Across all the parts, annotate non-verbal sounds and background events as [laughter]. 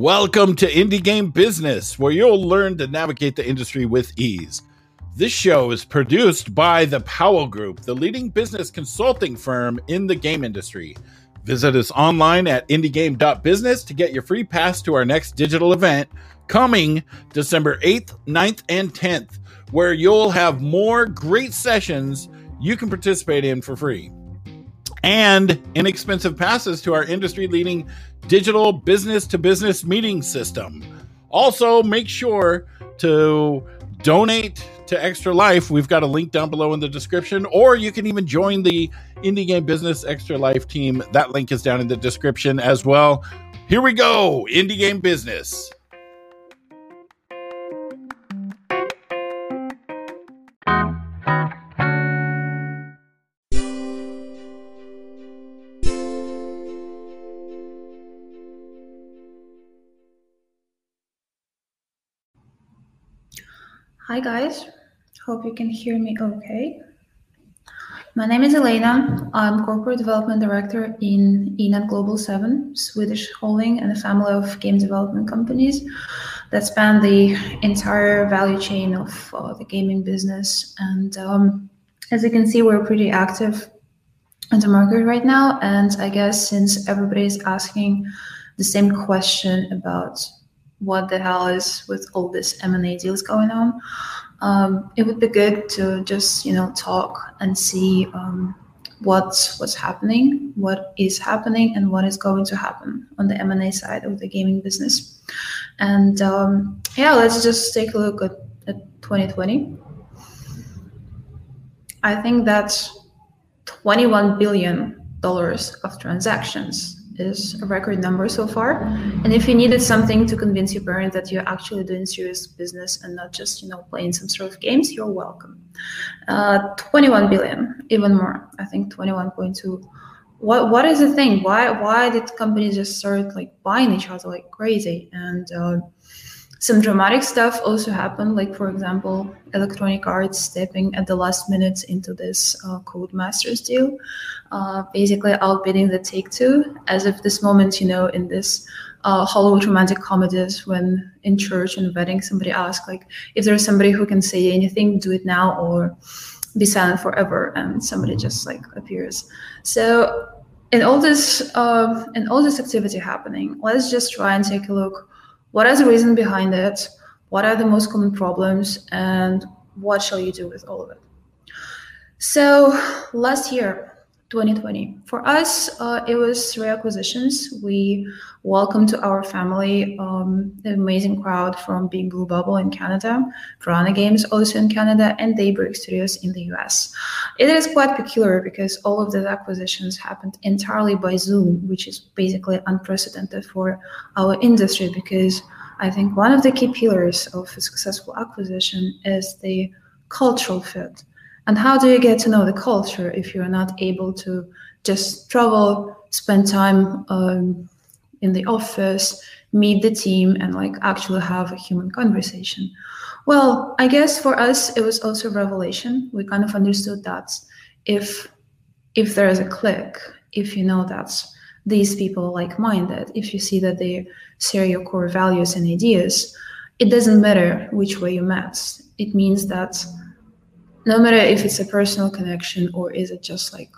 Welcome to Indie Game Business, where you'll learn to navigate the industry with ease. This show is produced by the Powell Group, the leading business consulting firm in the game industry. Visit us online at indiegame.business to get your free pass to our next digital event coming December 8th, 9th, and 10th, where you'll have more great sessions you can participate in for free and inexpensive passes to our industry leading digital business to business meeting system. Also, make sure to donate to Extra Life. We've got a link down below in the description, or you can even join the Indie Game Business Extra Life team. That link is down in the description as well. Here we go Indie Game Business. Hi guys, hope you can hear me okay. My name is Elena. I'm Corporate Development Director in Enad Global 7, Swedish holding and a family of game development companies that span the entire value chain of uh, the gaming business. And um, as you can see, we're pretty active in the market right now. And I guess since everybody's asking the same question about what the hell is with all this M&A deals going on. Um, it would be good to just you know talk and see um, what's what's happening, what is happening, and what is going to happen on the M&A side of the gaming business. And um, yeah, let's just take a look at, at 2020. I think that's 21 billion dollars of transactions is a record number so far. And if you needed something to convince your parent that you're actually doing serious business and not just, you know, playing some sort of games, you're welcome. Uh, 21 billion, even more. I think 21.2. What what is the thing? Why why did companies just start like buying each other like crazy? And uh, some dramatic stuff also happened, like for example, Electronic Arts stepping at the last minute into this uh, Codemasters deal, uh, basically outbidding the Take Two, as if this moment, you know, in this uh, Hollywood romantic comedies, when in church and wedding, somebody asks like, if there's somebody who can say anything, do it now or be silent forever, and somebody just like appears. So in all this uh, in all this activity happening, let's just try and take a look what is the reason behind it? What are the most common problems? And what shall you do with all of it? So last year, 2020, for us, uh, it was three acquisitions. We welcomed to our family um, the amazing crowd from Big Blue Bubble in Canada, Piranha Games also in Canada, and Daybreak Studios in the US. It is quite peculiar because all of these acquisitions happened entirely by Zoom, which is basically unprecedented for our industry because I think one of the key pillars of a successful acquisition is the cultural fit. And how do you get to know the culture if you're not able to just travel, spend time um, in the office, meet the team, and like actually have a human conversation? Well, I guess for us it was also a revelation. We kind of understood that if if there is a click, if you know that these people are like-minded, if you see that they share your core values and ideas, it doesn't matter which way you met. It means that no matter if it's a personal connection or is it just like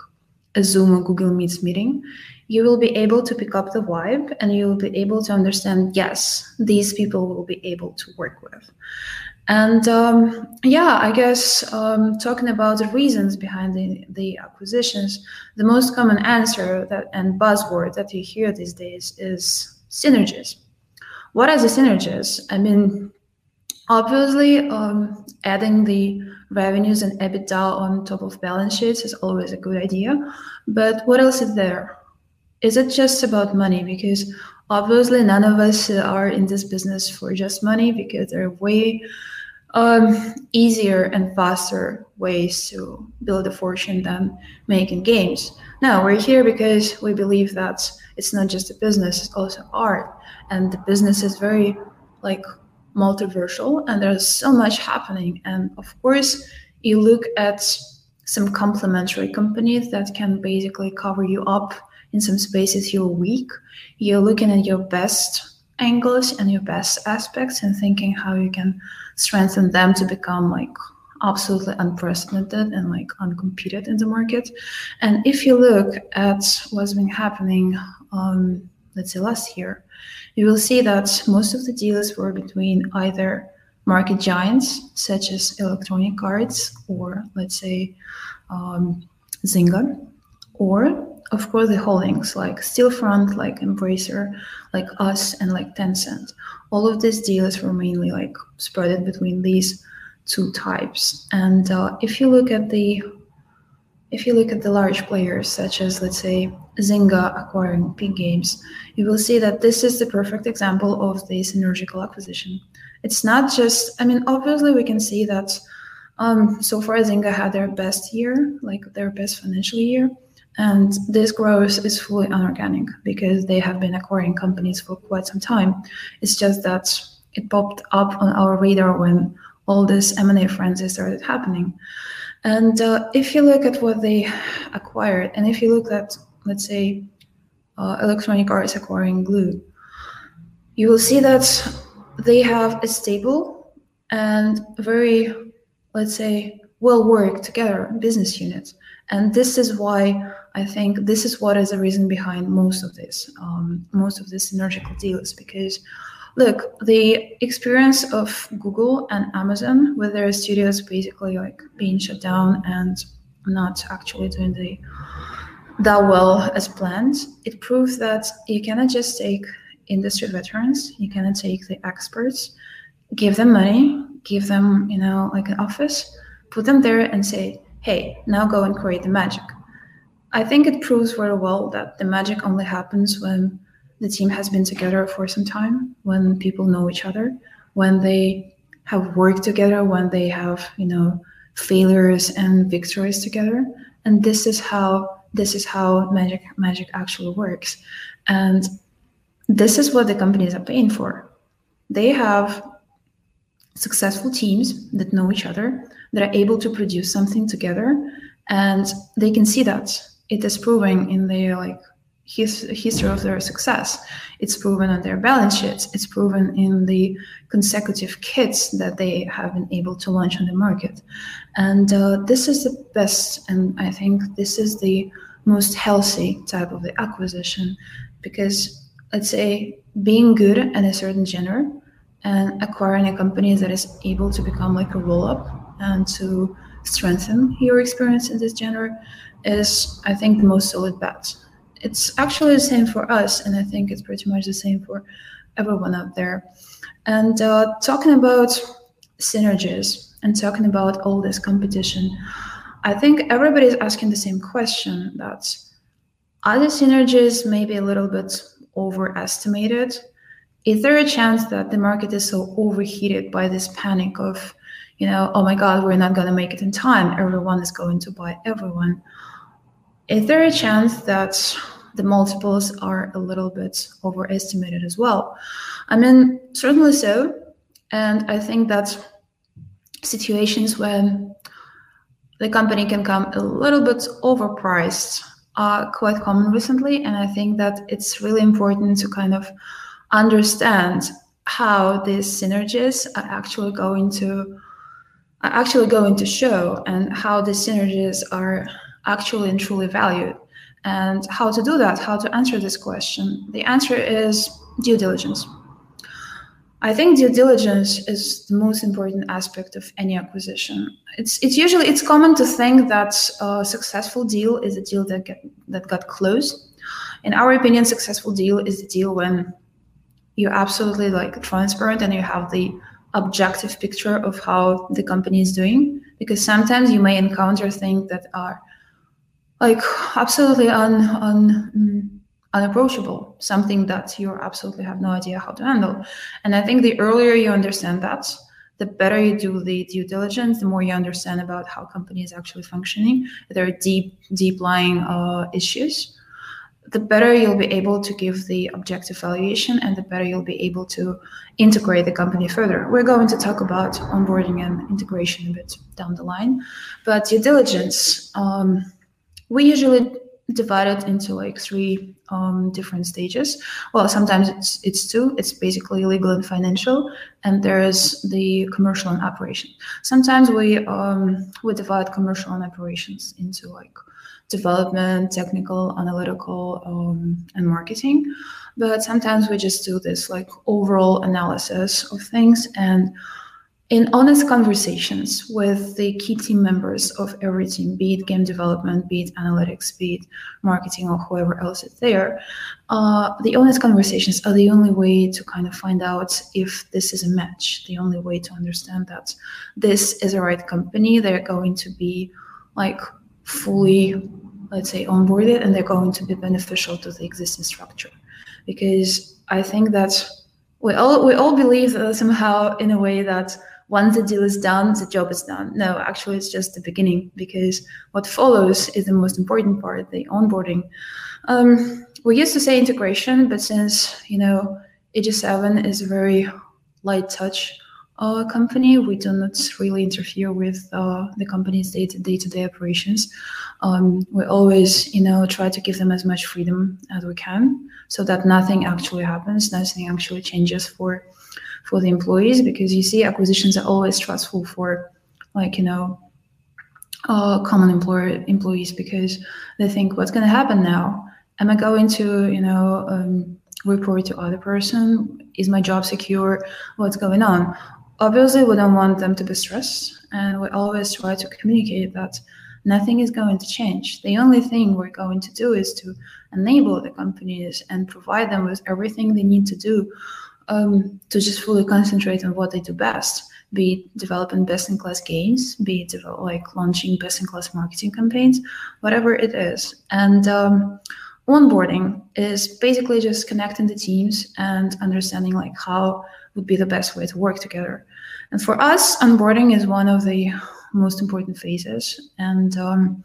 a Zoom or Google Meets meeting, you will be able to pick up the vibe and you will be able to understand, yes, these people will be able to work with. And um, yeah, I guess um, talking about the reasons behind the, the acquisitions, the most common answer that and buzzword that you hear these days is synergies. What are the synergies? I mean, obviously, um, adding the revenues and EBITDA on top of balance sheets is always a good idea. But what else is there? Is it just about money? Because obviously, none of us are in this business for just money because there are way um, easier and faster ways to build a fortune than making games. Now, we're here because we believe that it's not just a business, it's also art. And the business is very like multiversal and there's so much happening. And of course, you look at some complementary companies that can basically cover you up in some spaces you're weak. You're looking at your best angles and your best aspects and thinking how you can strengthen them to become like absolutely unprecedented and like uncompeted in the market. And if you look at what's been happening, um, let's say last year, you will see that most of the deals were between either market giants such as Electronic Arts or let's say um, Zynga, or of course the holdings like Stillfront, like Embracer, like us, and like Tencent. All of these deals were mainly like spread between these two types. And uh, if you look at the if you look at the large players such as let's say Zynga acquiring Peak Games, you will see that this is the perfect example of the synergical acquisition. It's not just I mean obviously we can see that um, so far Zynga had their best year, like their best financial year. And this growth is fully unorganic because they have been acquiring companies for quite some time. It's just that it popped up on our radar when all this M&A frenzy started happening. And uh, if you look at what they acquired, and if you look at, let's say, uh, Electronic Arts acquiring Glu, you will see that they have a stable and very, let's say, well work together business unit. And this is why I think this is what is the reason behind most of this, um, most of these synergical deals, because look the experience of google and amazon with their studios basically like being shut down and not actually doing the that well as planned. It proves that you cannot just take industry veterans you cannot take the experts. Give them money give them you know like an office put them there and say hey now go and create the magic. I think it proves very well that the magic only happens when the team has been together for some time, when people know each other, when they have worked together, when they have, you know, failures and victories together. And this is how this is how magic magic actually works. And this is what the companies are paying for. They have successful teams that know each other, that are able to produce something together, and they can see that. It is proving in their like his, history of their success. It's proven on their balance sheets. It's proven in the consecutive kits that they have been able to launch on the market. And uh, this is the best, and I think this is the most healthy type of the acquisition because let's say being good at a certain genre and acquiring a company that is able to become like a roll up and to strengthen your experience in this genre is, I think, the most solid bet it's actually the same for us, and I think it's pretty much the same for everyone out there. And uh, talking about synergies and talking about all this competition, I think everybody is asking the same question: that are the synergies maybe a little bit overestimated? Is there a chance that the market is so overheated by this panic of, you know, oh my God, we're not going to make it in time. Everyone is going to buy everyone. Is there a chance that the multiples are a little bit overestimated as well. I mean, certainly so. And I think that situations when the company can come a little bit overpriced are quite common recently. And I think that it's really important to kind of understand how these synergies are actually going to are actually going to show and how these synergies are actually and truly valued. And how to do that, how to answer this question? The answer is due diligence. I think due diligence is the most important aspect of any acquisition. It's it's usually it's common to think that a successful deal is a deal that get, that got closed. In our opinion, successful deal is the deal when you're absolutely like transparent and you have the objective picture of how the company is doing. Because sometimes you may encounter things that are like absolutely un, un, mm, unapproachable, something that you absolutely have no idea how to handle. And I think the earlier you understand that, the better you do the due diligence, the more you understand about how company is actually functioning. There are deep, deep lying uh, issues. The better you'll be able to give the objective valuation, and the better you'll be able to integrate the company further. We're going to talk about onboarding and integration a bit down the line, but due diligence. Um, we usually divided into like three um, different stages. Well, sometimes it's it's two. It's basically legal and financial, and there's the commercial and operation. Sometimes we um, we divide commercial and operations into like development, technical, analytical, um, and marketing. But sometimes we just do this like overall analysis of things and in honest conversations with the key team members of every team, be it game development, be it analytics, be it marketing, or whoever else is there, uh, the honest conversations are the only way to kind of find out if this is a match, the only way to understand that this is a right company. They're going to be like fully, let's say, onboarded and they're going to be beneficial to the existing structure. Because I think that we all we all believe that somehow in a way that once the deal is done, the job is done. No, actually, it's just the beginning because what follows is the most important part, the onboarding. Um, we used to say integration, but since you know EG7 is a very light touch uh, company, we do not really interfere with uh, the company's day to day to day operations. Um, we always, you know, try to give them as much freedom as we can, so that nothing actually happens, nothing actually changes for for the employees because you see acquisitions are always stressful for like you know uh, common employer employees because they think what's going to happen now? Am i going to you know um, report to other person? Is my job secure? What's going on? Obviously we don't want them to be stressed and we always try to communicate that nothing is going to change. The only thing we're going to do is to enable the companies and provide them with everything they need to do um, to just fully concentrate on what they do best be it developing best-in-class games be it develop, like launching best-in-class marketing campaigns whatever it is. And um, onboarding is basically just connecting the teams and understanding like how would be the best way to work together. And for us onboarding is one of the most important phases. And um,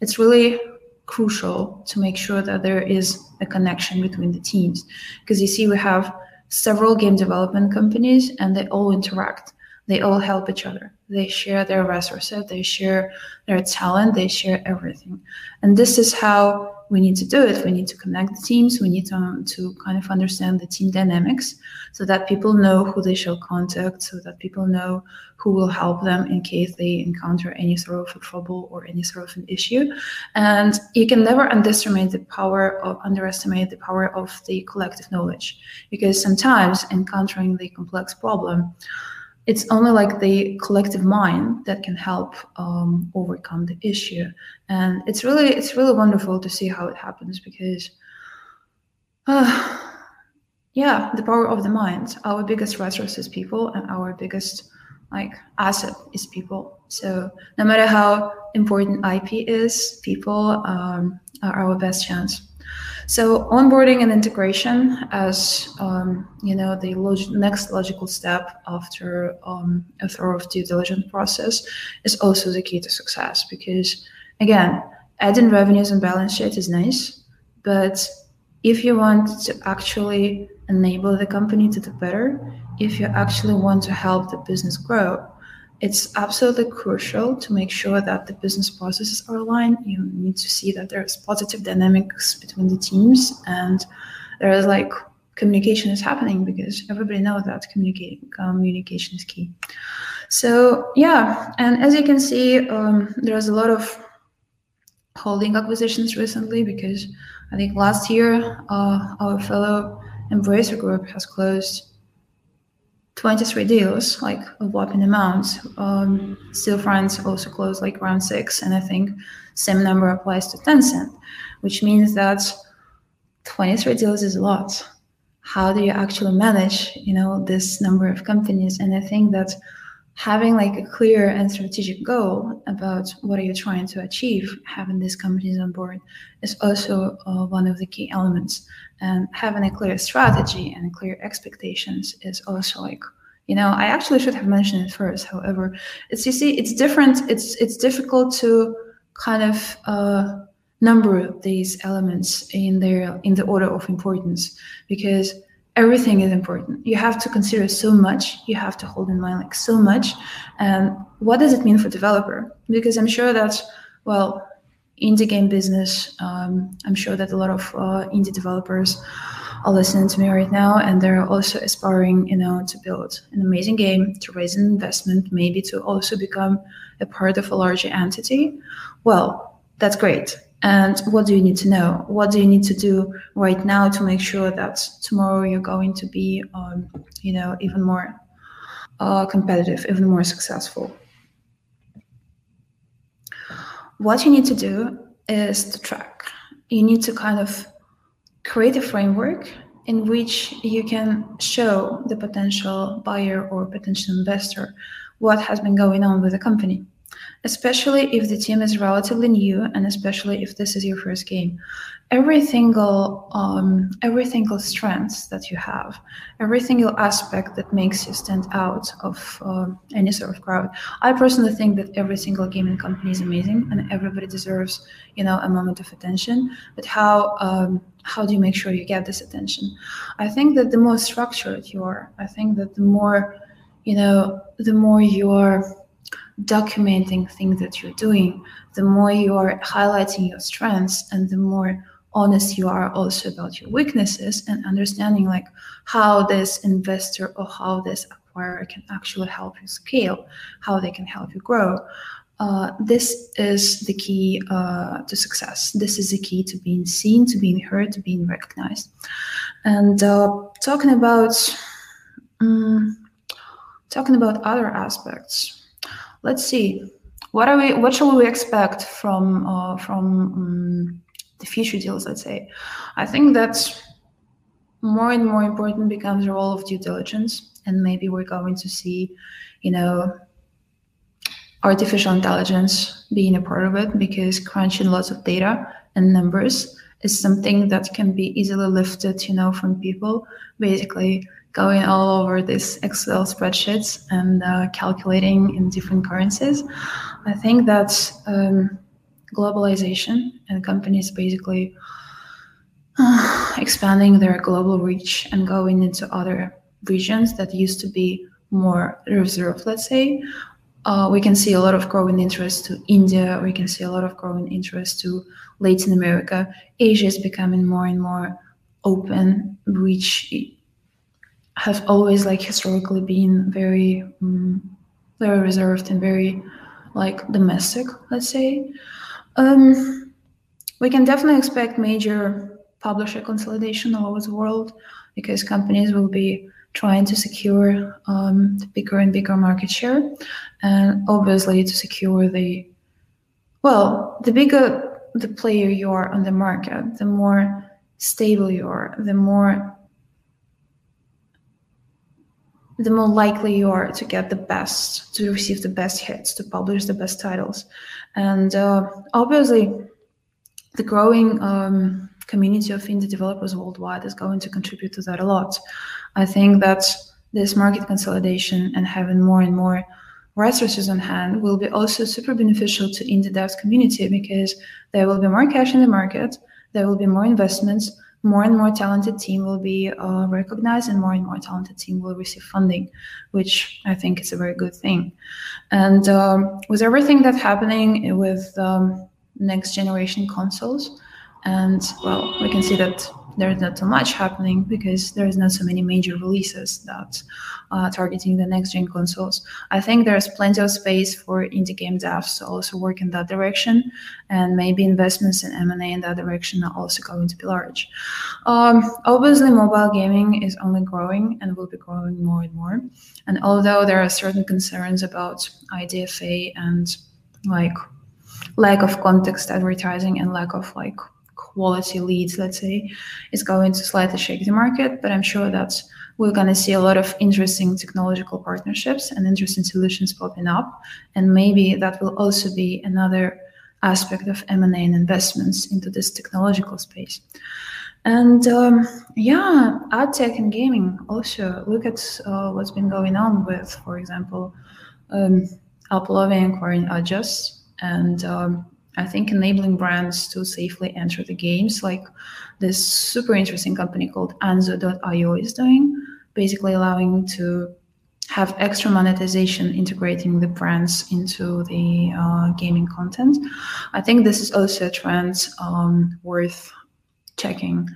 it's really crucial to make sure that there is a connection between the teams. Because you see we have several game development companies and they all interact. They all help each other. They share their resources they share their talent they share everything. And this is how we need to do it. We need to connect the teams. We need to, to kind of understand the team dynamics so that people know who they shall contact so that people know who will help them in case they encounter any sort of trouble or any sort of an issue. And you can never underestimate the power of underestimate the power of the collective knowledge because sometimes encountering the complex problem it's only like the collective mind that can help um, overcome the issue. And it's really it's really wonderful to see how it happens because uh, yeah the power of the mind. Our biggest resource is people and our biggest like asset is people. So no matter how important ip is people um, are our best chance so onboarding and integration as um, you know the log- next logical step after um, a thorough due diligence process is also the key to success because again adding revenues and balance sheet is nice but if you want to actually enable the company to do better if you actually want to help the business grow it's absolutely crucial to make sure that the business processes are aligned. You need to see that there's positive dynamics between the teams and there is like communication is happening because everybody knows that communication is key. So yeah, and as you can see, um, there's a lot of holding acquisitions recently because I think last year uh, our fellow Embracer Group has closed 23 deals, like a whopping amount. Um, France also closed like around six, and I think same number applies to Tencent, which means that 23 deals is a lot. How do you actually manage, you know, this number of companies? And I think that having like a clear and strategic goal about what are you trying to achieve, having these companies on board is also uh, one of the key elements. And having a clear strategy and clear expectations is also like you know i actually should have mentioned it first. However it's you see it's different. It's it's difficult to kind of uh, number these elements in their in the order of importance because everything is important you have to consider so much you have to hold in mind like so much and what does it mean for developer because i'm sure that well indie game business. Um, I'm sure that a lot of uh, indie developers are listening to me right now, and they're also aspiring, you know, to build an amazing game, to raise an investment, maybe to also become a part of a larger entity. Well, that's great. And what do you need to know? What do you need to do right now to make sure that tomorrow you're going to be, um, you know, even more uh, competitive, even more successful? What you need to do is to track. You need to kind of create a framework in which you can show the potential buyer or potential investor what has been going on with the company especially if the team is relatively new and especially if this is your first game. Every single um, every single strength that you have every single aspect that makes you stand out of uh, any sort of crowd. I personally think that every single gaming company is amazing and everybody deserves you know a moment of attention. But how um, how do you make sure you get this attention? I think that the more structured you are i think that the more you know the more you are documenting things that you're doing, the more you are highlighting your strengths and the more honest you are also about your weaknesses and understanding like how this investor or how this acquirer can actually help you scale, how they can help you grow. Uh, this is the key uh, to success. This is the key to being seen, to being heard, to being recognized. And uh, talking about um, talking about other aspects, let's see. What are we what shall we expect from uh, from um, the future deals let's say? I think that more and more important becomes the role of due diligence and maybe we're going to see you know artificial intelligence being a part of it because crunching lots of data and numbers is something that can be easily lifted you know from people. Basically going all over these Excel spreadsheets and uh, calculating in different currencies. I think that um, globalization and companies basically uh, [sighs] expanding their global reach and going into other regions that used to be more reserved, let's say. Uh, we can see a lot of growing interest to India. We can see a lot of growing interest to Latin America. Asia is becoming more and more open, which have always like historically been very um, very reserved and very like domestic let's say. Um, we can definitely expect major publisher consolidation all over the world because companies will be trying to secure um, bigger and bigger market share and obviously to secure the well the bigger the player you are on the market the more stable you are the more the more likely you are to get the best, to receive the best hits, to publish the best titles. And uh, obviously, the growing um, community of indie developers worldwide is going to contribute to that a lot. I think that this market consolidation and having more and more resources on hand will be also super beneficial to indie devs community because there will be more cash in the market, there will be more investments, more and more talented team will be uh, recognized and more and more talented team will receive funding, which I think is a very good thing. And um, with everything that's happening with um, next generation consoles, and well, we can see that there's not so much happening because there's not so many major releases that are targeting the next gen consoles. I think there's plenty of space for indie game devs to also work in that direction, and maybe investments in M&A in that direction are also going to be large. Um, obviously, mobile gaming is only growing and will be growing more and more. And although there are certain concerns about IDFA and like lack of context advertising and lack of like quality leads, let's say, is going to slightly shake the market. But I'm sure that we're going to see a lot of interesting technological partnerships and interesting solutions popping up. And maybe that will also be another aspect of M&A and investments into this technological space. And um, yeah, ad tech and gaming also look at uh, what's been going on with, for example, um, AppLovin acquiring Adjust and um, I think enabling brands to safely enter the games, like this super interesting company called Anzu.io is doing, basically allowing to have extra monetization integrating the brands into the uh, gaming content. I think this is also a trend um, worth checking.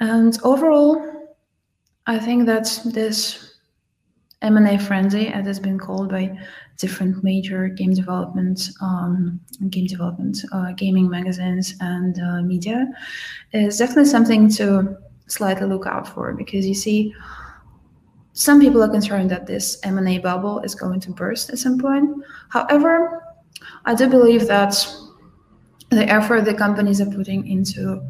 And overall, I think that this M&A frenzy, as it's been called by different major game development, um, game development, uh, gaming magazines and uh, media, is definitely something to slightly look out for because you see some people are concerned that this M&A bubble is going to burst at some point. However, I do believe that the effort the companies are putting into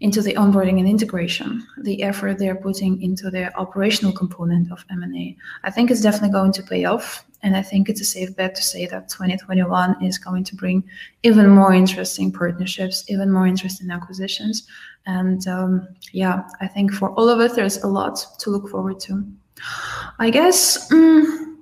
into the onboarding and integration, the effort they're putting into the operational component of M&A, I think it's definitely going to pay off. And I think it's a safe bet to say that 2021 is going to bring even more interesting partnerships, even more interesting acquisitions. And um, yeah, I think for all of us, there's a lot to look forward to. I guess mm,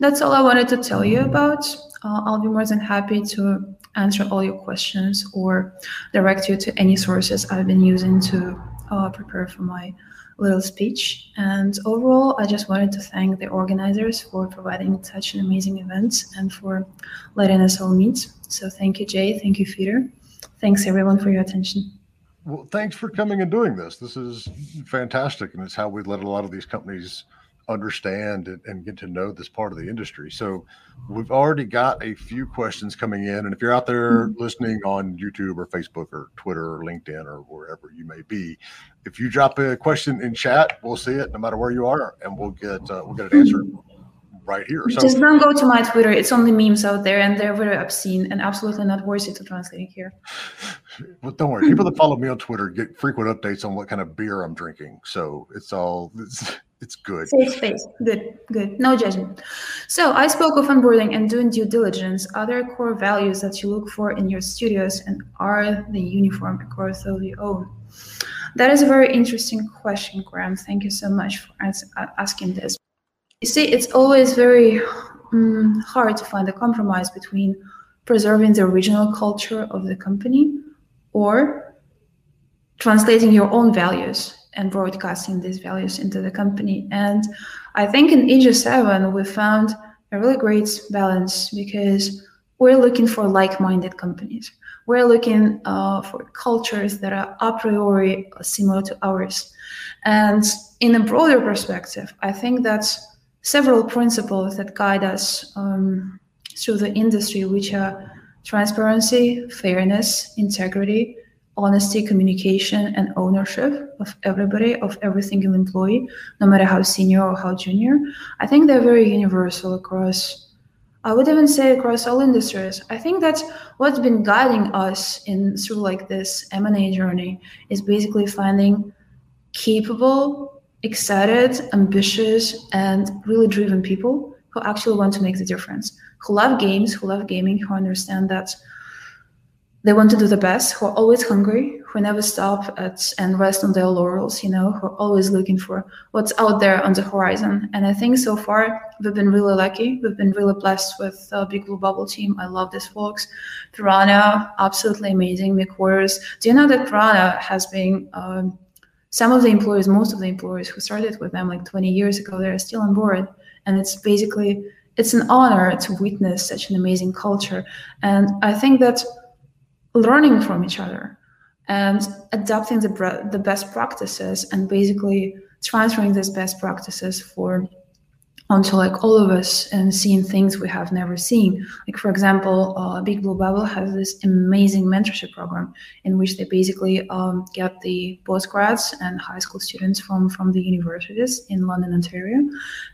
that's all I wanted to tell you about. Uh, I'll be more than happy to answer all your questions or direct you to any sources I've been using to uh, prepare for my little speech. And overall, I just wanted to thank the organizers for providing such an amazing event and for letting us all meet. So thank you, Jay. Thank you, Peter. Thanks everyone for your attention. Well, thanks for coming and doing this. This is fantastic, and it's how we let a lot of these companies understand and, and, get to know this part of the industry. So we've already got a few questions coming in. And if you're out there mm-hmm. listening on YouTube or Facebook or Twitter or LinkedIn or wherever you may be, if you drop a question in chat, we'll see it no matter where you are, and we'll get uh, we'll get it answered right here. So, Just don't go to my Twitter. It's only memes out there, and they're very obscene and absolutely not worthy to translate here. [laughs] Well, don't worry. People that follow me on Twitter get frequent updates on what kind of beer I'm drinking. So it's all it's, it's good. Safe space. Good, good. No judgment. So I spoke of onboarding and doing due diligence. Other core values that you look for in your studios and are the uniform across all you own? That is a very interesting question, Graham. Thank you so much for asking this. You see, it's always very um, hard to find a compromise between preserving the original culture of the company or translating your own values and broadcasting these values into the company. And I think in EG7, we found a really great balance because we're looking for like minded companies. We're looking uh, for cultures that are a priori similar to ours. And in a broader perspective, I think that's several principles that guide us um, through the industry, which are transparency, fairness, integrity, honesty, communication, and ownership of everybody, of every single employee, no matter how senior or how junior. I think they're very universal across, I would even say across all industries. I think that's what's been guiding us in through like this M&A journey is basically finding capable excited, ambitious, and really driven people who actually want to make the difference, who love games, who love gaming, who understand that they want to do the best, who are always hungry, who never stop at and rest on their laurels, you know, who are always looking for what's out there on the horizon. And I think so far we've been really lucky. We've been really blessed with a Big Blue Bubble team. I love these folks. Piranha, absolutely amazing. McWaters. Do you know that Piranha has been um, some of the employees, most of the employees who started with them like 20 years ago, they're still on board. And it's basically, it's an honor to witness such an amazing culture. And I think that learning from each other and adapting the, the best practices and basically transferring these best practices for onto like all of us and seeing things we have never seen. Like for example, uh, Big Blue Bubble has this amazing mentorship program in which they basically um, get the postgrads and high school students from from the universities in London, Ontario,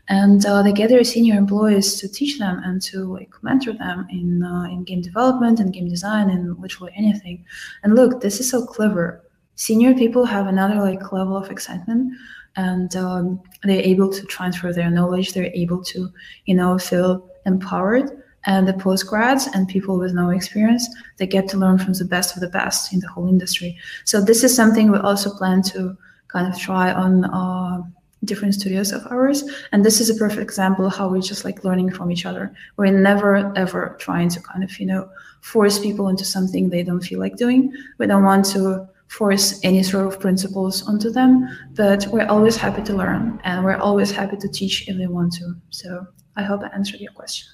and uh, they get their senior employees to teach them and to like mentor them in uh, in game development and game design and literally anything. And look, this is so clever. Senior people have another like level of excitement and um, they're able to transfer their knowledge. They're able to you know feel empowered. And the postgrads and people with no experience they get to learn from the best of the best in the whole industry. So this is something we also plan to kind of try on uh, different studios of ours. And this is a perfect example of how we're just like learning from each other. We're never ever trying to kind of you know force people into something they don't feel like doing. We don't want to force any sort of principles onto them, but we're always happy to learn and we're always happy to teach if they want to. So I hope I answered your question.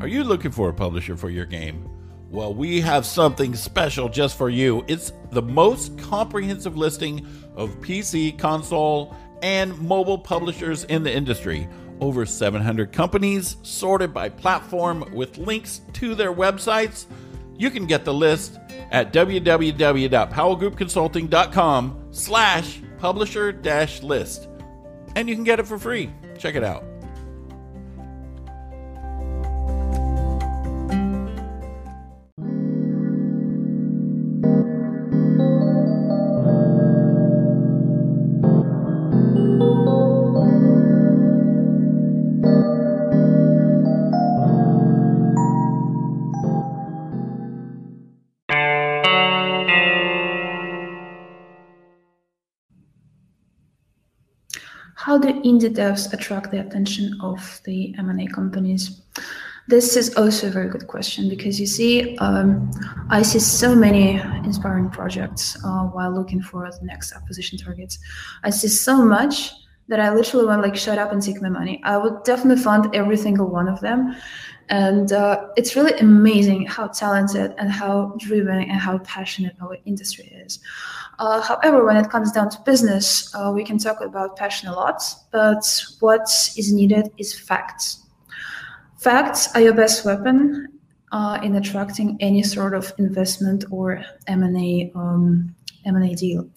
Are you looking for a publisher for your game? Well, we have something special just for you. It's the most comprehensive listing of PC, console, and mobile publishers in the industry. Over 700 companies sorted by platform with links to their websites. You can get the list at www.powellgroupconsulting.com slash publisher dash list. And you can get it for free. Check it out. How do indie devs attract the attention of the M&A companies? This is also a very good question because you see, um, I see so many inspiring projects uh, while looking for the next acquisition targets. I see so much that I literally want like shut up and take my money. I would definitely fund every single one of them, and uh, it's really amazing how talented and how driven and how passionate our industry is. Uh, however, when it comes down to business, uh, we can talk about passion a lot, but what is needed is facts. Facts are your best weapon uh, in attracting any sort of investment or M&A um, M&A deal,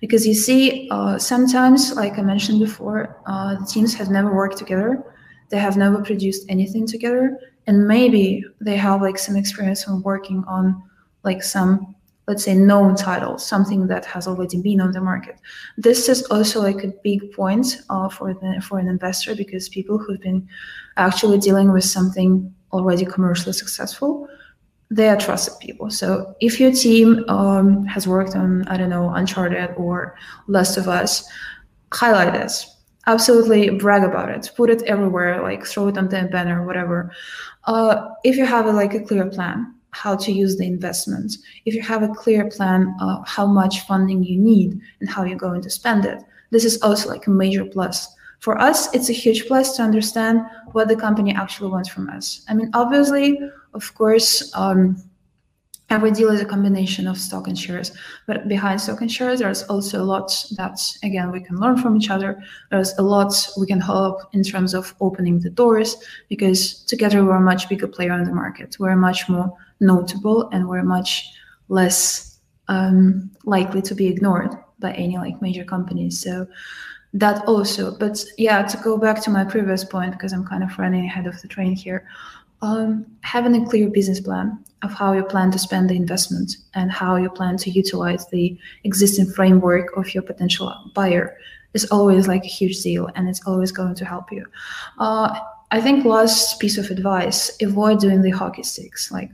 because you see, uh, sometimes, like I mentioned before, uh, the teams have never worked together, they have never produced anything together, and maybe they have like some experience on working on like some let's say known title something that has already been on the market. This is also like a big point uh, for the for an investor because people who've been actually dealing with something already commercially successful they are trusted people. So if your team um, has worked on i don't know uncharted or last of us highlight this absolutely brag about it put it everywhere like throw it on the banner whatever uh, if you have a, like a clear plan how to use the investment, if you have a clear plan of how much funding you need and how you're going to spend it, this is also like a major plus. For us, it's a huge plus to understand what the company actually wants from us. I mean, obviously, of course, um, every deal is a combination of stock and shares. But behind stock and shares there's also a lot that again we can learn from each other. There's a lot we can help in terms of opening the doors because together we're a much bigger player on the market. We're much more notable and we're much less um, likely to be ignored by any like major companies. So that also but yeah to go back to my previous point because i'm kind of running ahead of the train here um, having a clear business plan of how you plan to spend the investment and how you plan to utilize the existing framework of your potential buyer is always like a huge deal and it's always going to help you. Uh, I think last piece of advice, avoid doing the hockey sticks. Like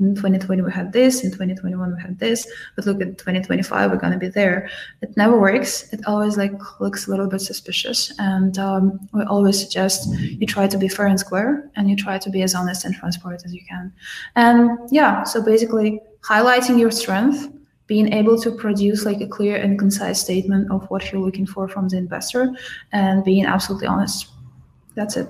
in 2020 we had this in 2021 we had this but look at 2025 we're going to be there. It never works. It always like looks a little bit suspicious and um, we always suggest you try to be fair and square and you try to be as honest and transparent as you can. And yeah so basically highlighting your strength being able to produce like a clear and concise statement of what you're looking for from the investor and being absolutely honest. That's it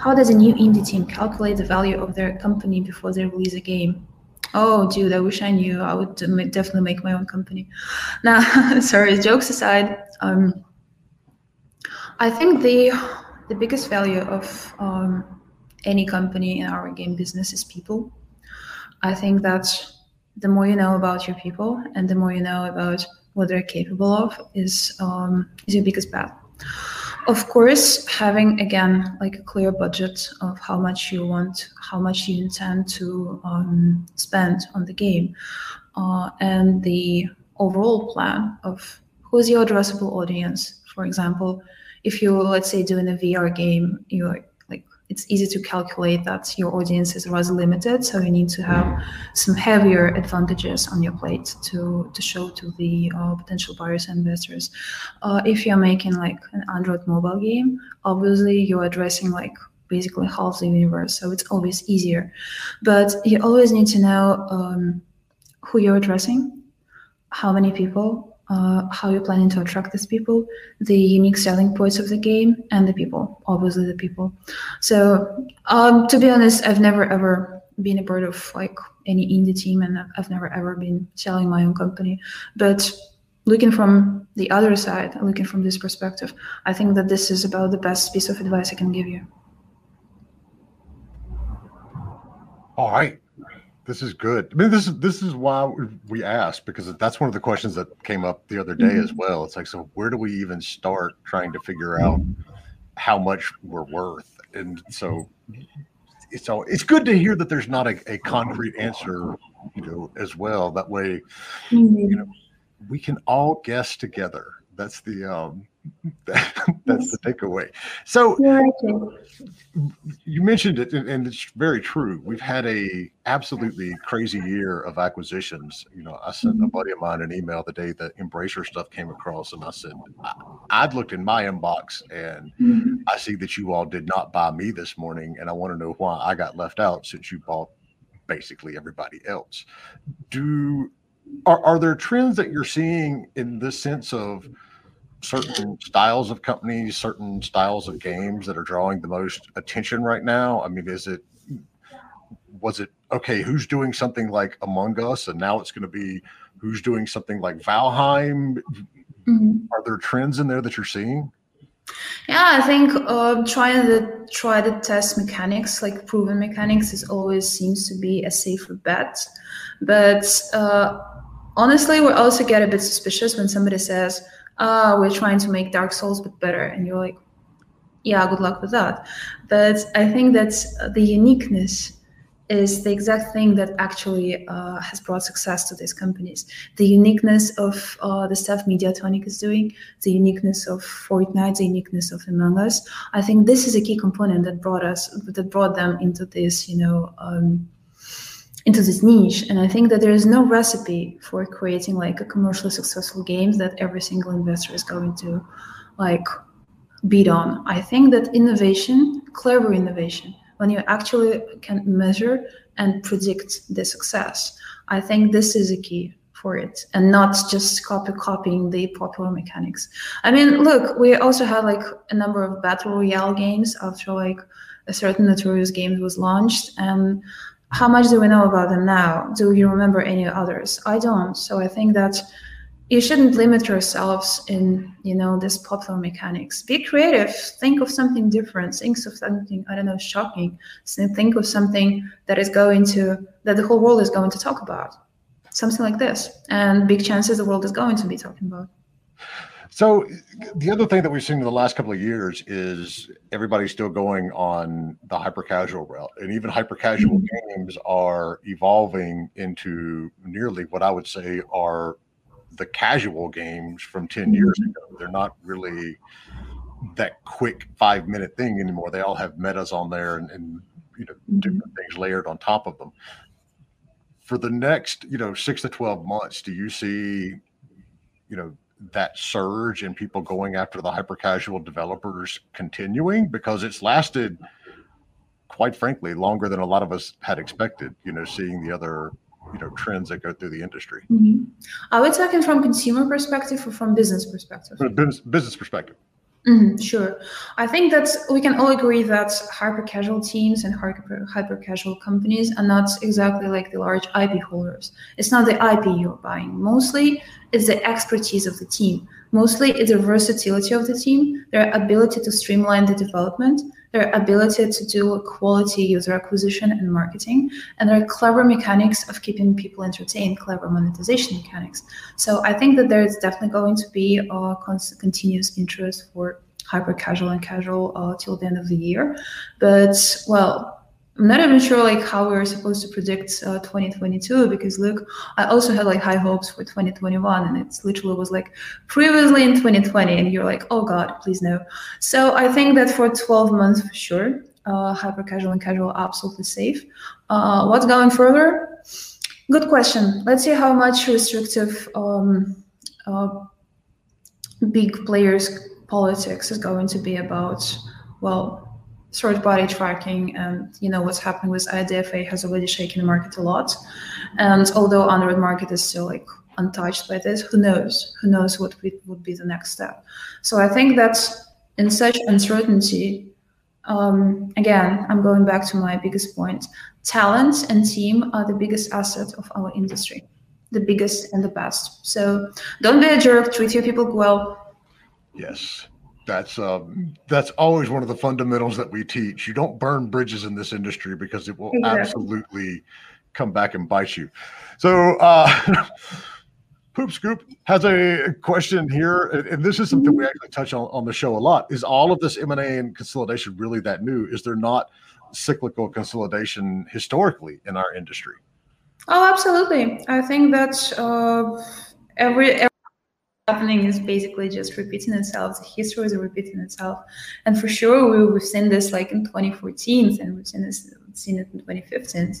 how does a new indie team calculate the value of their company before they release a game? Oh, dude, I wish I knew. I would definitely make my own company. [laughs] Now, [laughs] sorry, jokes aside, um, I think the the biggest value of um, any company in our game business is people. I think that the more you know about your people and the more you know about what they're capable of is um, is your biggest bet. Of course, having again like a clear budget of how much you want, how much you intend to um, spend on the game, uh, and the overall plan of who's your addressable audience. For example, if you let's say doing a VR game, you're it's easy to calculate that your audience is rather limited. So you need to have some heavier advantages on your plate to, to show to the uh, potential buyers and investors. Uh, if you're making like an Android mobile game, obviously you're addressing like basically half the universe, so it's always easier. But you always need to know um, who you're addressing, how many people, uh, how you're planning to attract these people, the unique selling points of the game, and the people, obviously the people. So um, to be honest, I've never ever been a part of like any indie team, and I've never ever been selling my own company. But looking from the other side, looking from this perspective, I think that this is about the best piece of advice I can give you. All right. This is good. I mean, this is this is why we asked because that's one of the questions that came up the other day mm-hmm. as well. It's like, so where do we even start trying to figure out how much we're worth? And so it's all it's good to hear that there's not a, a concrete answer, you know, as well. That way, mm-hmm. you know, we can all guess together. That's the um, [laughs] that's the takeaway. So you mentioned it, and it's very true. We've had a absolutely crazy year of acquisitions. You know, I sent a mm-hmm. buddy of mine an email the day that Embracer stuff came across, and I said I, would looked in my inbox and mm-hmm. I see that you all did not buy me this morning, and I want to know why I got left out since you bought basically everybody else. Do are, are there trends that you're seeing in this sense of certain styles of companies, certain styles of games that are drawing the most attention right now? I mean, is it was it okay? Who's doing something like Among Us, and now it's going to be who's doing something like Valheim? Mm-hmm. Are there trends in there that you're seeing? Yeah, I think uh, trying to try to test mechanics, like proven mechanics, is always seems to be a safer bet. But uh, honestly, we also get a bit suspicious when somebody says, "Ah, oh, we're trying to make Dark Souls but better," and you're like, "Yeah, good luck with that." But I think that the uniqueness is the exact thing that actually uh, has brought success to these companies. The uniqueness of uh, the stuff Mediatonic is doing, the uniqueness of Fortnite, the uniqueness of Among Us. I think this is a key component that brought us, that brought them into this, you know, um, into this niche. And I think that there is no recipe for creating like a commercially successful game that every single investor is going to like beat on. I think that innovation, clever innovation, when you actually can measure and predict the success, I think this is a key for it and not just copy copying the popular mechanics. I mean, look, we also had like a number of battle royale games after like a certain notorious game was launched and how much do we know about them now? Do you remember any others? I don't. So I think that you shouldn't limit yourselves in you know this popular mechanics. Be creative. Think of something different. Think of something I don't know shocking. Think of something that is going to that the whole world is going to talk about. Something like this, and big chances the world is going to be talking about. So the other thing that we've seen in the last couple of years is everybody's still going on the hyper casual route, and even hyper casual mm-hmm. games are evolving into nearly what I would say are the casual games from 10 years mm-hmm. ago. They're not really that quick five minute thing anymore. They all have metas on there and, and you know mm-hmm. different things layered on top of them. For the next, you know, six to twelve months, do you see, you know, that surge in people going after the hyper casual developers continuing because it's lasted quite frankly longer than a lot of us had expected you know seeing the other you know trends that go through the industry. Mm-hmm. are we talking from consumer perspective or from business perspective? From business, business perspective Mm-hmm, sure. I think that we can all agree that hyper casual teams and hyper casual companies are not exactly like the large IP holders. It's not the IP you're buying. Mostly it's the expertise of the team. Mostly it's the versatility of the team, their ability to streamline the development, their ability to do quality user acquisition and marketing, and their clever mechanics of keeping people entertained, clever monetization mechanics. So I think that there is definitely going to be a continuous interest for hyper casual and casual uh, till the end of the year. But well, I'm not even sure like how we are supposed to predict uh, 2022 because look, I also had like high hopes for 2021 and it's literally was like previously in 2020 and you're like, oh God, please no. So I think that for 12 months for sure, uh, hyper casual and casual absolutely safe. Uh, what's going further? Good question. Let's see how much restrictive um, uh, big players politics is going to be about, well, third party tracking and you know what's happening with IDFA has already shaken the market a lot. And although Android market is still like untouched by this, who knows? Who knows what would be the next step? So I think that in such uncertainty, um, again, I'm going back to my biggest point. Talent and team are the biggest asset of our industry, the biggest and the best. So don't be a jerk. Treat your people well. Yes, that's um, that's always one of the fundamentals that we teach. You don't burn bridges in this industry because it will exactly. absolutely come back and bite you. So. Uh, [laughs] Poop Scoop has a question here, and this is something we actually touch on on the show a lot. Is all of this M and A and consolidation really that new? Is there not cyclical consolidation historically in our industry? Oh, absolutely. I think that uh, every happening is basically just repeating itself. The history is repeating itself, and for sure we, have seen this like in 2014, and we've seen this seen it in 2015,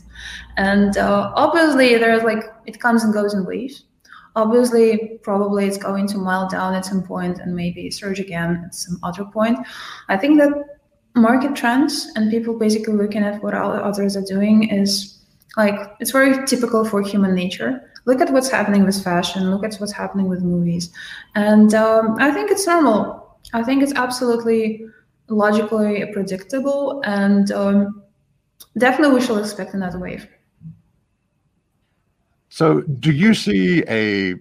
and uh, obviously there's like it comes and goes in waves Obviously, probably it's going to melt down at some point and maybe surge again at some other point. I think that market trends and people basically looking at what others are doing is like it's very typical for human nature. Look at what's happening with fashion. Look at what's happening with movies, and um, I think it's normal. I think it's absolutely logically predictable, and um, definitely we shall expect another wave. So, do you see a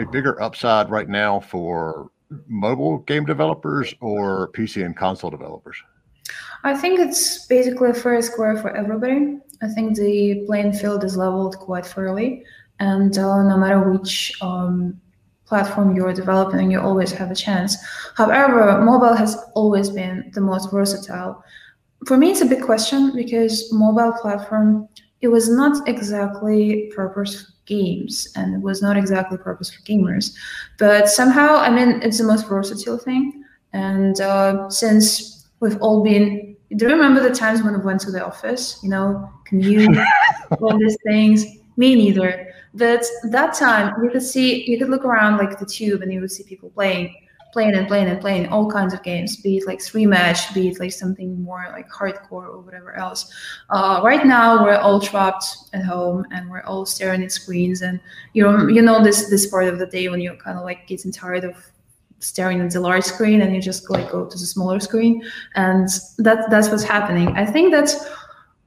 a bigger upside right now for mobile game developers or PC and console developers? I think it's basically a fair square for everybody. I think the playing field is leveled quite fairly, and uh, no matter which um, platform you're developing, you always have a chance. However, mobile has always been the most versatile. For me, it's a big question because mobile platform it was not exactly purpose for games and it was not exactly purpose for gamers but somehow i mean it's the most versatile thing and uh, since we've all been do you remember the times when we went to the office you know commute [laughs] all these things me neither but that time you could see you could look around like the tube and you would see people playing playing and playing and playing all kinds of games, be it like three match, be it like something more like hardcore or whatever else. Uh, right now, we're all trapped at home and we're all staring at screens. And you know, you know this this part of the day when you're kind of like getting tired of staring at the large screen and you just like go to the smaller screen, and that that's what's happening. I think that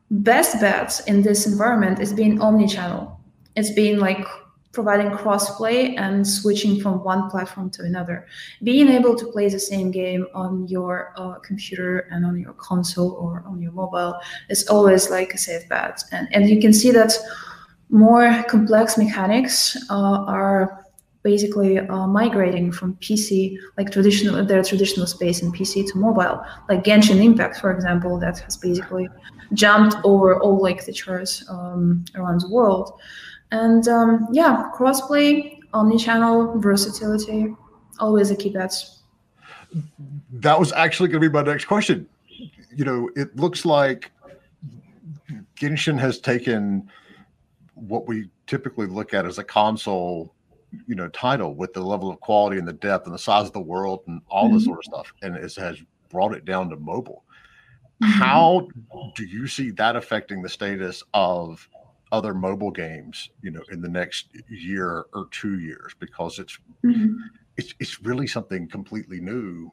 best bet in this environment is being omni-channel. It's been like providing crossplay and switching from one platform to another. Being able to play the same game on your uh, computer and on your console or on your mobile is always like a safe bet. And, and you can see that more complex mechanics uh, are basically uh, migrating from PC, like traditional their traditional space in PC to mobile, like Genshin Impact, for example, that has basically jumped over all like the charts um, around the world. And um, yeah, crossplay, omni-channel, versatility, always a key bet. That was actually going to be my next question. You know, it looks like Genshin has taken what we typically look at as a console, you know, title with the level of quality and the depth and the size of the world and all mm-hmm. this sort of stuff, and it has brought it down to mobile. Mm-hmm. How do you see that affecting the status of other mobile games, you know, in the next year or two years because it's mm-hmm. it's it's really something completely new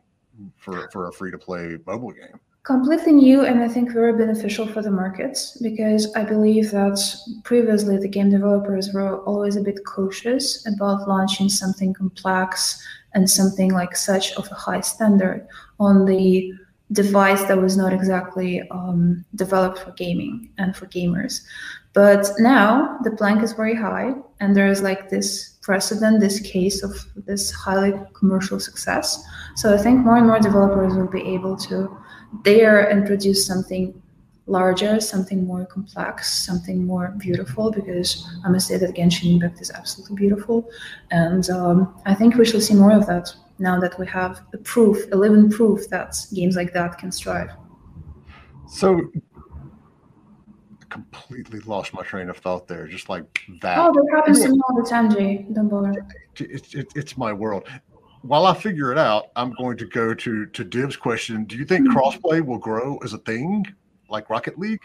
for for a free to play mobile game. Completely new and I think very beneficial for the markets because I believe that previously the game developers were always a bit cautious about launching something complex and something like such of a high standard on the device that was not exactly um, developed for gaming and for gamers. But now the plank is very high, and there is like this precedent, this case of this highly commercial success. So I think more and more developers will be able to dare introduce something larger, something more complex, something more beautiful, because I must say that Genshin Impact is absolutely beautiful. And um, I think we shall see more of that now that we have a proof, a living proof that games like that can strive. So completely lost my train of thought there, just like that. Oh, that happens to me all the time, Jay. Don't bother. It's, it, it's my world. while I figure it out, I'm going to go to to Div's question. Do you think mm-hmm. crossplay will grow as a thing like Rocket League?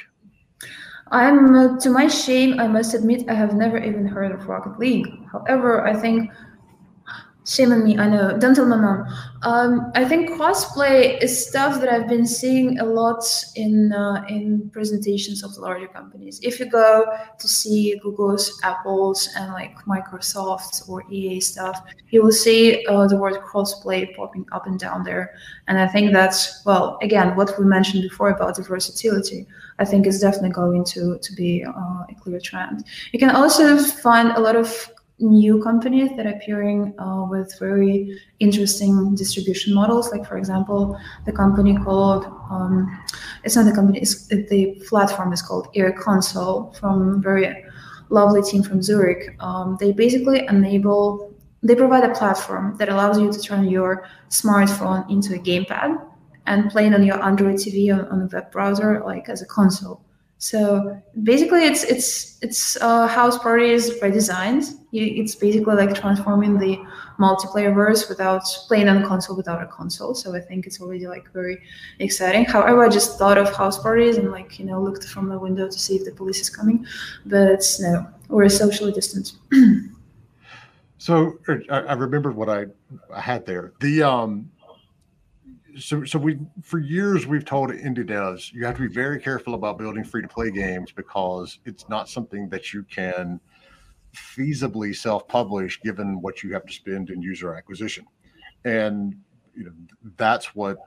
I'm uh, to my shame, I must admit, I have never even heard of Rocket League. However, I think Shame on me, I know. Don't tell my mom. Um, I think crossplay is stuff that I've been seeing a lot in uh, in presentations of the larger companies. If you go to see Google's, Apple's, and like Microsoft's or EA stuff, you will see uh, the word crossplay popping up and down there. And I think that's well, again, what we mentioned before about the versatility. I think is definitely going to to be uh, a clear trend. You can also find a lot of new companies that are appearing uh, with very interesting distribution models. Like, for example, the company called, um, it's not the company, it's, the platform is called AirConsole from very lovely team from Zurich. Um, they basically enable, they provide a platform that allows you to turn your smartphone into a gamepad and play it on your Android TV on, on a web browser, like as a console. So basically, it's it's it's uh, house parties redesigned. It's basically like transforming the multiplayer verse without playing on console without a console. So I think it's already like very exciting. However, I just thought of house parties and like you know looked from the window to see if the police is coming, but no, we're socially distant. [clears throat] so I, I remember what I, I had there. The um so so we for years we've told indie devs you have to be very careful about building free to play games because it's not something that you can feasibly self publish given what you have to spend in user acquisition. And you know that's what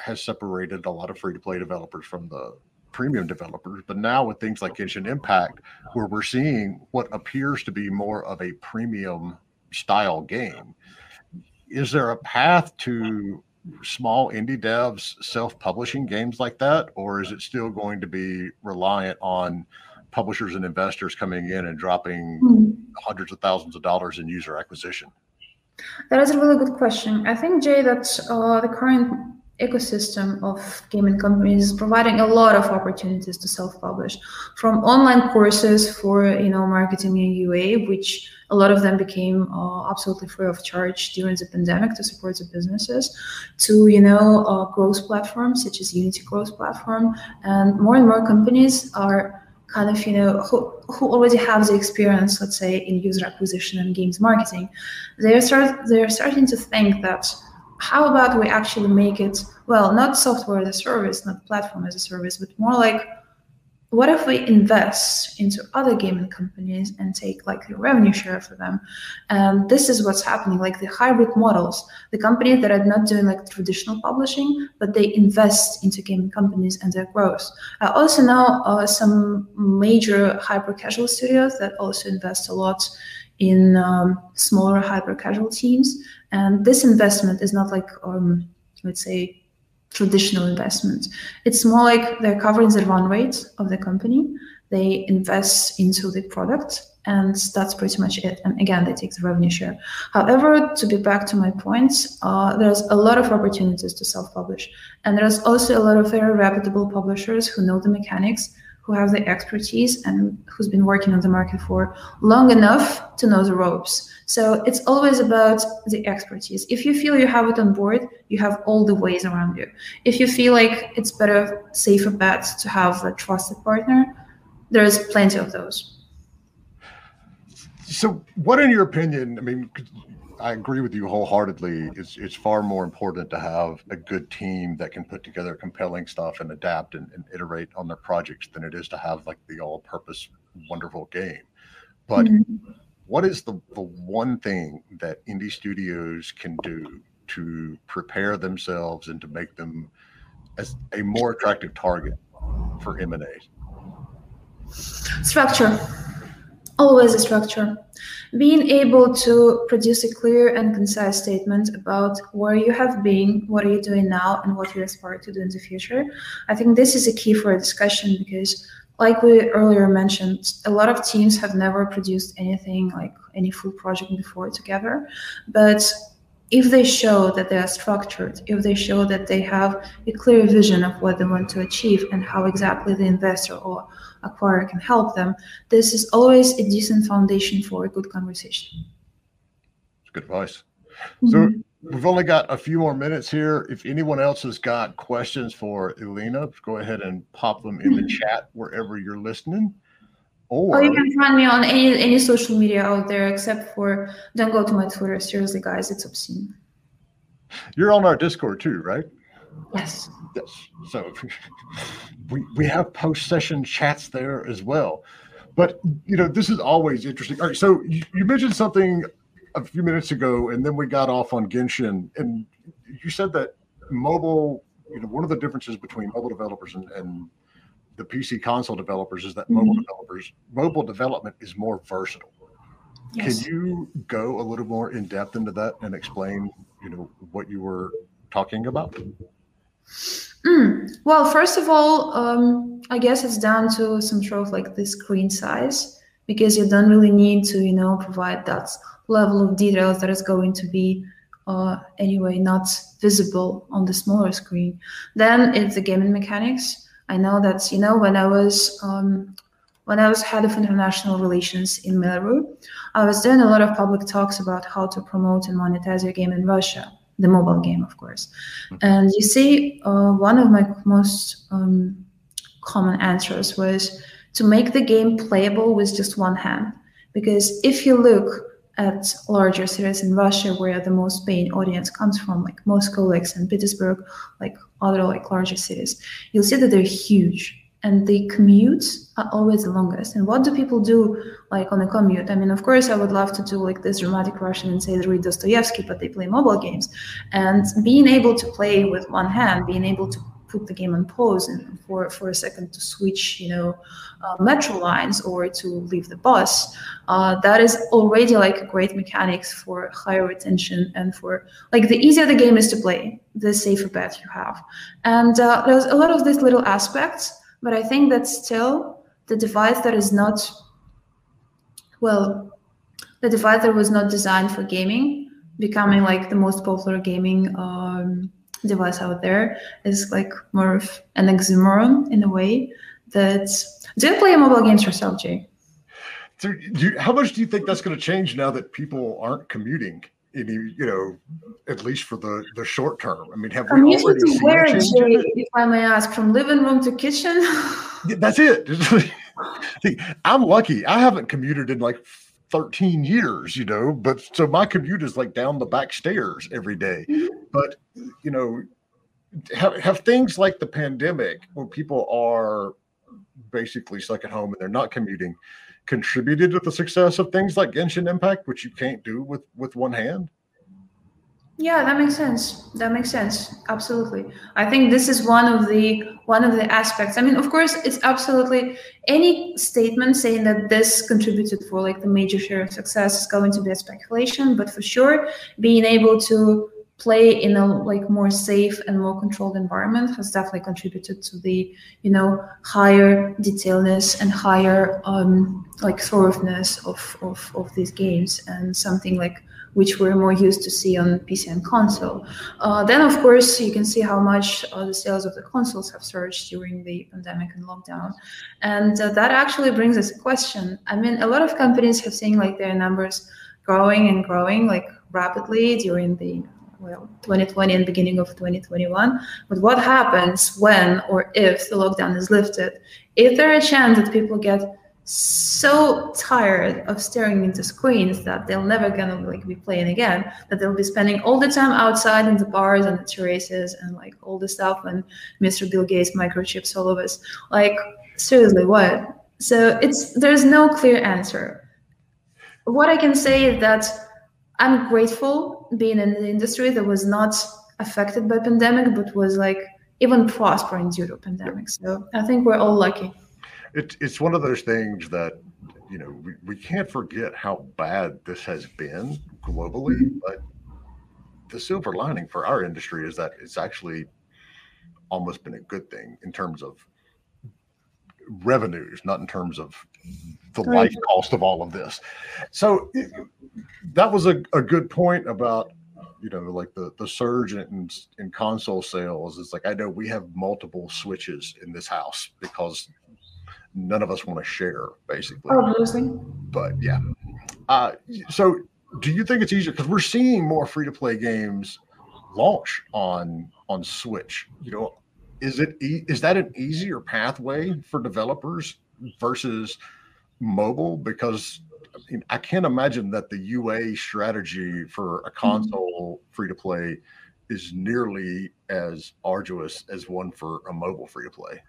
has separated a lot of free to play developers from the premium developers. But now with things like Genshin Impact where we're seeing what appears to be more of a premium style game is there a path to small indie devs self-publishing games like that, or is it still going to be reliant on publishers and investors coming in and dropping mm-hmm. hundreds of thousands of dollars in user acquisition? That is a really good question. I think Jay, that uh, the current ecosystem of gaming companies is providing a lot of opportunities to self-publish, from online courses for you know marketing and UA, which a lot of them became uh, absolutely free of charge during the pandemic to support the businesses, to you know uh, growth platforms such as Unity Growth Platform, and more and more companies are kind of you know who, who already have the experience let's say in user acquisition and games marketing. They're start they're starting to think that how about we actually make it well not software as a service not platform as a service but more like what if we invest into other gaming companies and take like the revenue share for them? And this is what's happening like the hybrid models the companies that are not doing like traditional publishing but they invest into gaming companies and their growth. I also know uh, some major hyper casual studios that also invest a lot in um, smaller hyper casual teams and this investment is not like, um, let's say, traditional investment. It's more like they're covering the run rate of the company. They invest into the product, and that's pretty much it. And again, they take the revenue share. However, to be back to my points, uh, there's a lot of opportunities to self-publish, and there's also a lot of very reputable publishers who know the mechanics who have the expertise and who's been working on the market for long enough to know the ropes. So it's always about the expertise. If you feel you have it on board, you have all the ways around you. If you feel like it's better, safer bet to have a trusted partner, there's plenty of those. So, what, in your opinion, I mean, I agree with you wholeheartedly. It's it's far more important to have a good team that can put together compelling stuff and adapt and, and iterate on their projects than it is to have like the all-purpose wonderful game. But mm-hmm. what is the the one thing that indie studios can do to prepare themselves and to make them as a more attractive target for M and A? Structure always a structure. Being able to produce a clear and concise statement about where you have been, what are you doing now, and what you aspire to do in the future. I think this is a key for a discussion because, like we earlier mentioned, a lot of teams have never produced anything like any full project before together. But if they show that they are structured, if they show that they have a clear vision of what they want to achieve and how exactly the investor or acquirer can help them, this is always a decent foundation for a good conversation. It's good advice. So mm-hmm. we've only got a few more minutes here. If anyone else has got questions for Elena, go ahead and pop them in the mm-hmm. chat wherever you're listening. Or, or you can find me on any any social media out there except for don't go to my Twitter. Seriously, guys, it's obscene. You're on our Discord too, right? Yes. Yes. So [laughs] we we have post session chats there as well. But you know, this is always interesting. All right, so you, you mentioned something a few minutes ago, and then we got off on Genshin, and you said that mobile. You know, one of the differences between mobile developers and, and the PC console developers is that mm-hmm. mobile developers mobile development is more versatile. Yes. Can you go a little more in depth into that and explain, you know, what you were talking about? Mm. Well, first of all, um, I guess it's down to some sort of like the screen size because you don't really need to, you know, provide that level of details that is going to be uh, anyway not visible on the smaller screen. Then it's the gaming mechanics. I know that you know when I was um, when I was head of international relations in Mail.ru, I was doing a lot of public talks about how to promote and monetize your game in Russia, the mobile game, of course. And you see, uh, one of my most um, common answers was to make the game playable with just one hand. Because if you look at larger cities in Russia where the most paying audience comes from, like Moscow, like St. Petersburg, like other like larger cities, you'll see that they're huge and the commutes are always the longest. And what do people do like on a commute? I mean, of course, I would love to do like this dramatic Russian and say read Dostoevsky, but they play mobile games. And being able to play with one hand, being able to put the game on pause and for, for a second to switch, you know, uh, metro lines or to leave the bus. Uh, that is already like a great mechanics for higher retention and for like the easier the game is to play, the safer bet you have. And uh, there's a lot of these little aspects, but I think that still the device that is not, well, the device that was not designed for gaming becoming like the most popular gaming um, device out there is like more of an oxymoron in a way that do you play mobile games yourself jay how much do you think that's going to change now that people aren't commuting any you know at least for the the short term. I mean have we already seen where, if i may ask from living room to kitchen. Yeah, that's it. [laughs] I'm lucky. I haven't commuted in like 13 years, you know, but so my commute is like down the back stairs every day. Mm-hmm. But, you know, have, have things like the pandemic where people are basically stuck at home and they're not commuting contributed to the success of things like Genshin Impact, which you can't do with with one hand? Yeah, that makes sense. That makes sense. Absolutely. I think this is one of the one of the aspects. I mean, of course, it's absolutely any statement saying that this contributed for like the major share of success is going to be a speculation, but for sure, being able to play in a like more safe and more controlled environment has definitely contributed to the you know higher detailness and higher um like thoroughness of of, of these games and something like which we're more used to see on PC and console. Uh, then, of course, you can see how much uh, the sales of the consoles have surged during the pandemic and lockdown. And uh, that actually brings us a question. I mean, a lot of companies have seen like their numbers growing and growing like rapidly during the 2020 and beginning of 2021 but what happens when or if the lockdown is lifted? Is there a chance that people get so tired of staring into screens that they'll never gonna like be playing again that they'll be spending all the time outside in the bars and the terraces and like all the stuff and mr bill gates microchips all of us? Like seriously what? So it's there's no clear answer. What i can say is that i'm grateful being in the industry that was not affected by pandemic but was like even prospering due to pandemic. So i think we're all lucky. It's it's one of those things that you know we, we can't forget how bad this has been globally mm-hmm. but the silver lining for our industry is that it's actually almost been a good thing in terms of revenues not in terms of the life cost of all of this so that was a, a good point about you know like the the surge in, in console sales it's like i know we have multiple switches in this house because none of us want to share, basically. Obviously. But yeah. Uh, so do you think it's easier because we're seeing more free to play games launch on on Switch? You know, is it is that an easier pathway for developers versus mobile? Because I, mean, I can't imagine that the UA strategy for a mm-hmm. console mm-hmm. free to play is nearly as arduous as one for a mobile free to play.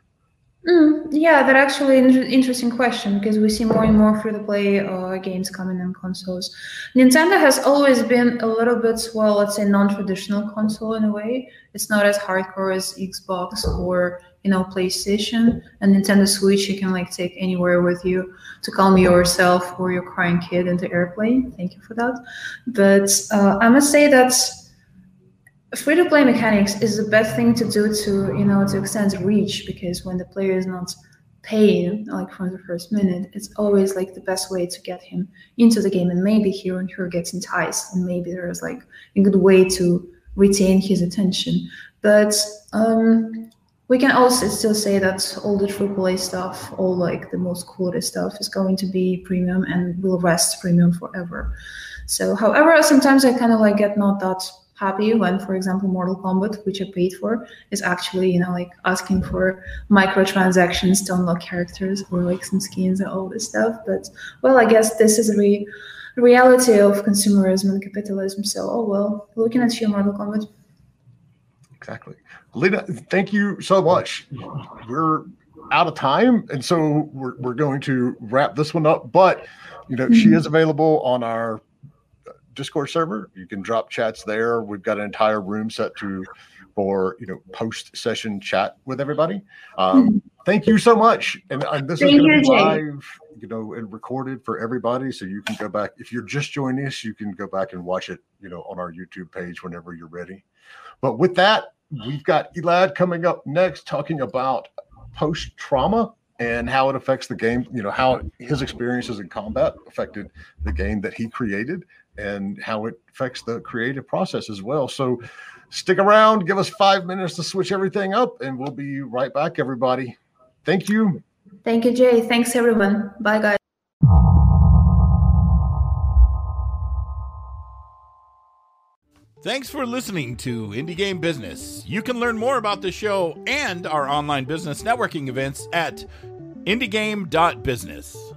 Mm, yeah, that actually an interesting question because we see more and more free-to-play uh, games coming on consoles. Nintendo has always been a little bit, well, let's say, non-traditional console in a way. It's not as hardcore as Xbox or you know PlayStation. And Nintendo Switch you can like take anywhere with you to calm yourself or your crying kid into airplane. Thank you for that. But uh, I must say that free to play mechanics is the best thing to do to you know to extend reach because when the player is not paying like from the first minute it's always like the best way to get him into the game and maybe he or her gets enticed and maybe there's like a good way to retain his attention but um we can also still say that all the AAA stuff, all like the most quality stuff, is going to be premium and will rest premium forever. So, however, sometimes I kind of like get not that happy when, for example, Mortal Kombat, which I paid for, is actually, you know, like asking for microtransactions to unlock characters or like some skins and all this stuff. But well, I guess this is a re- reality of consumerism and capitalism. So, oh well, looking at you, Mortal Kombat. Exactly. Lena, thank you so much. We're out of time, and so we're, we're going to wrap this one up. But you know, mm-hmm. she is available on our Discord server. You can drop chats there. We've got an entire room set to for you know post session chat with everybody. Um, thank you so much. And, and this thank is going to be live, you know, and recorded for everybody, so you can go back. If you're just joining us, you can go back and watch it, you know, on our YouTube page whenever you're ready. But with that, we've got Elad coming up next, talking about post trauma and how it affects the game. You know how his experiences in combat affected the game that he created and how it affects the creative process as well. So stick around, give us five minutes to switch everything up, and we'll be right back, everybody. Thank you. Thank you, Jay. Thanks, everyone. Bye, guys. Thanks for listening to Indie Game Business. You can learn more about the show and our online business networking events at indiegame.business.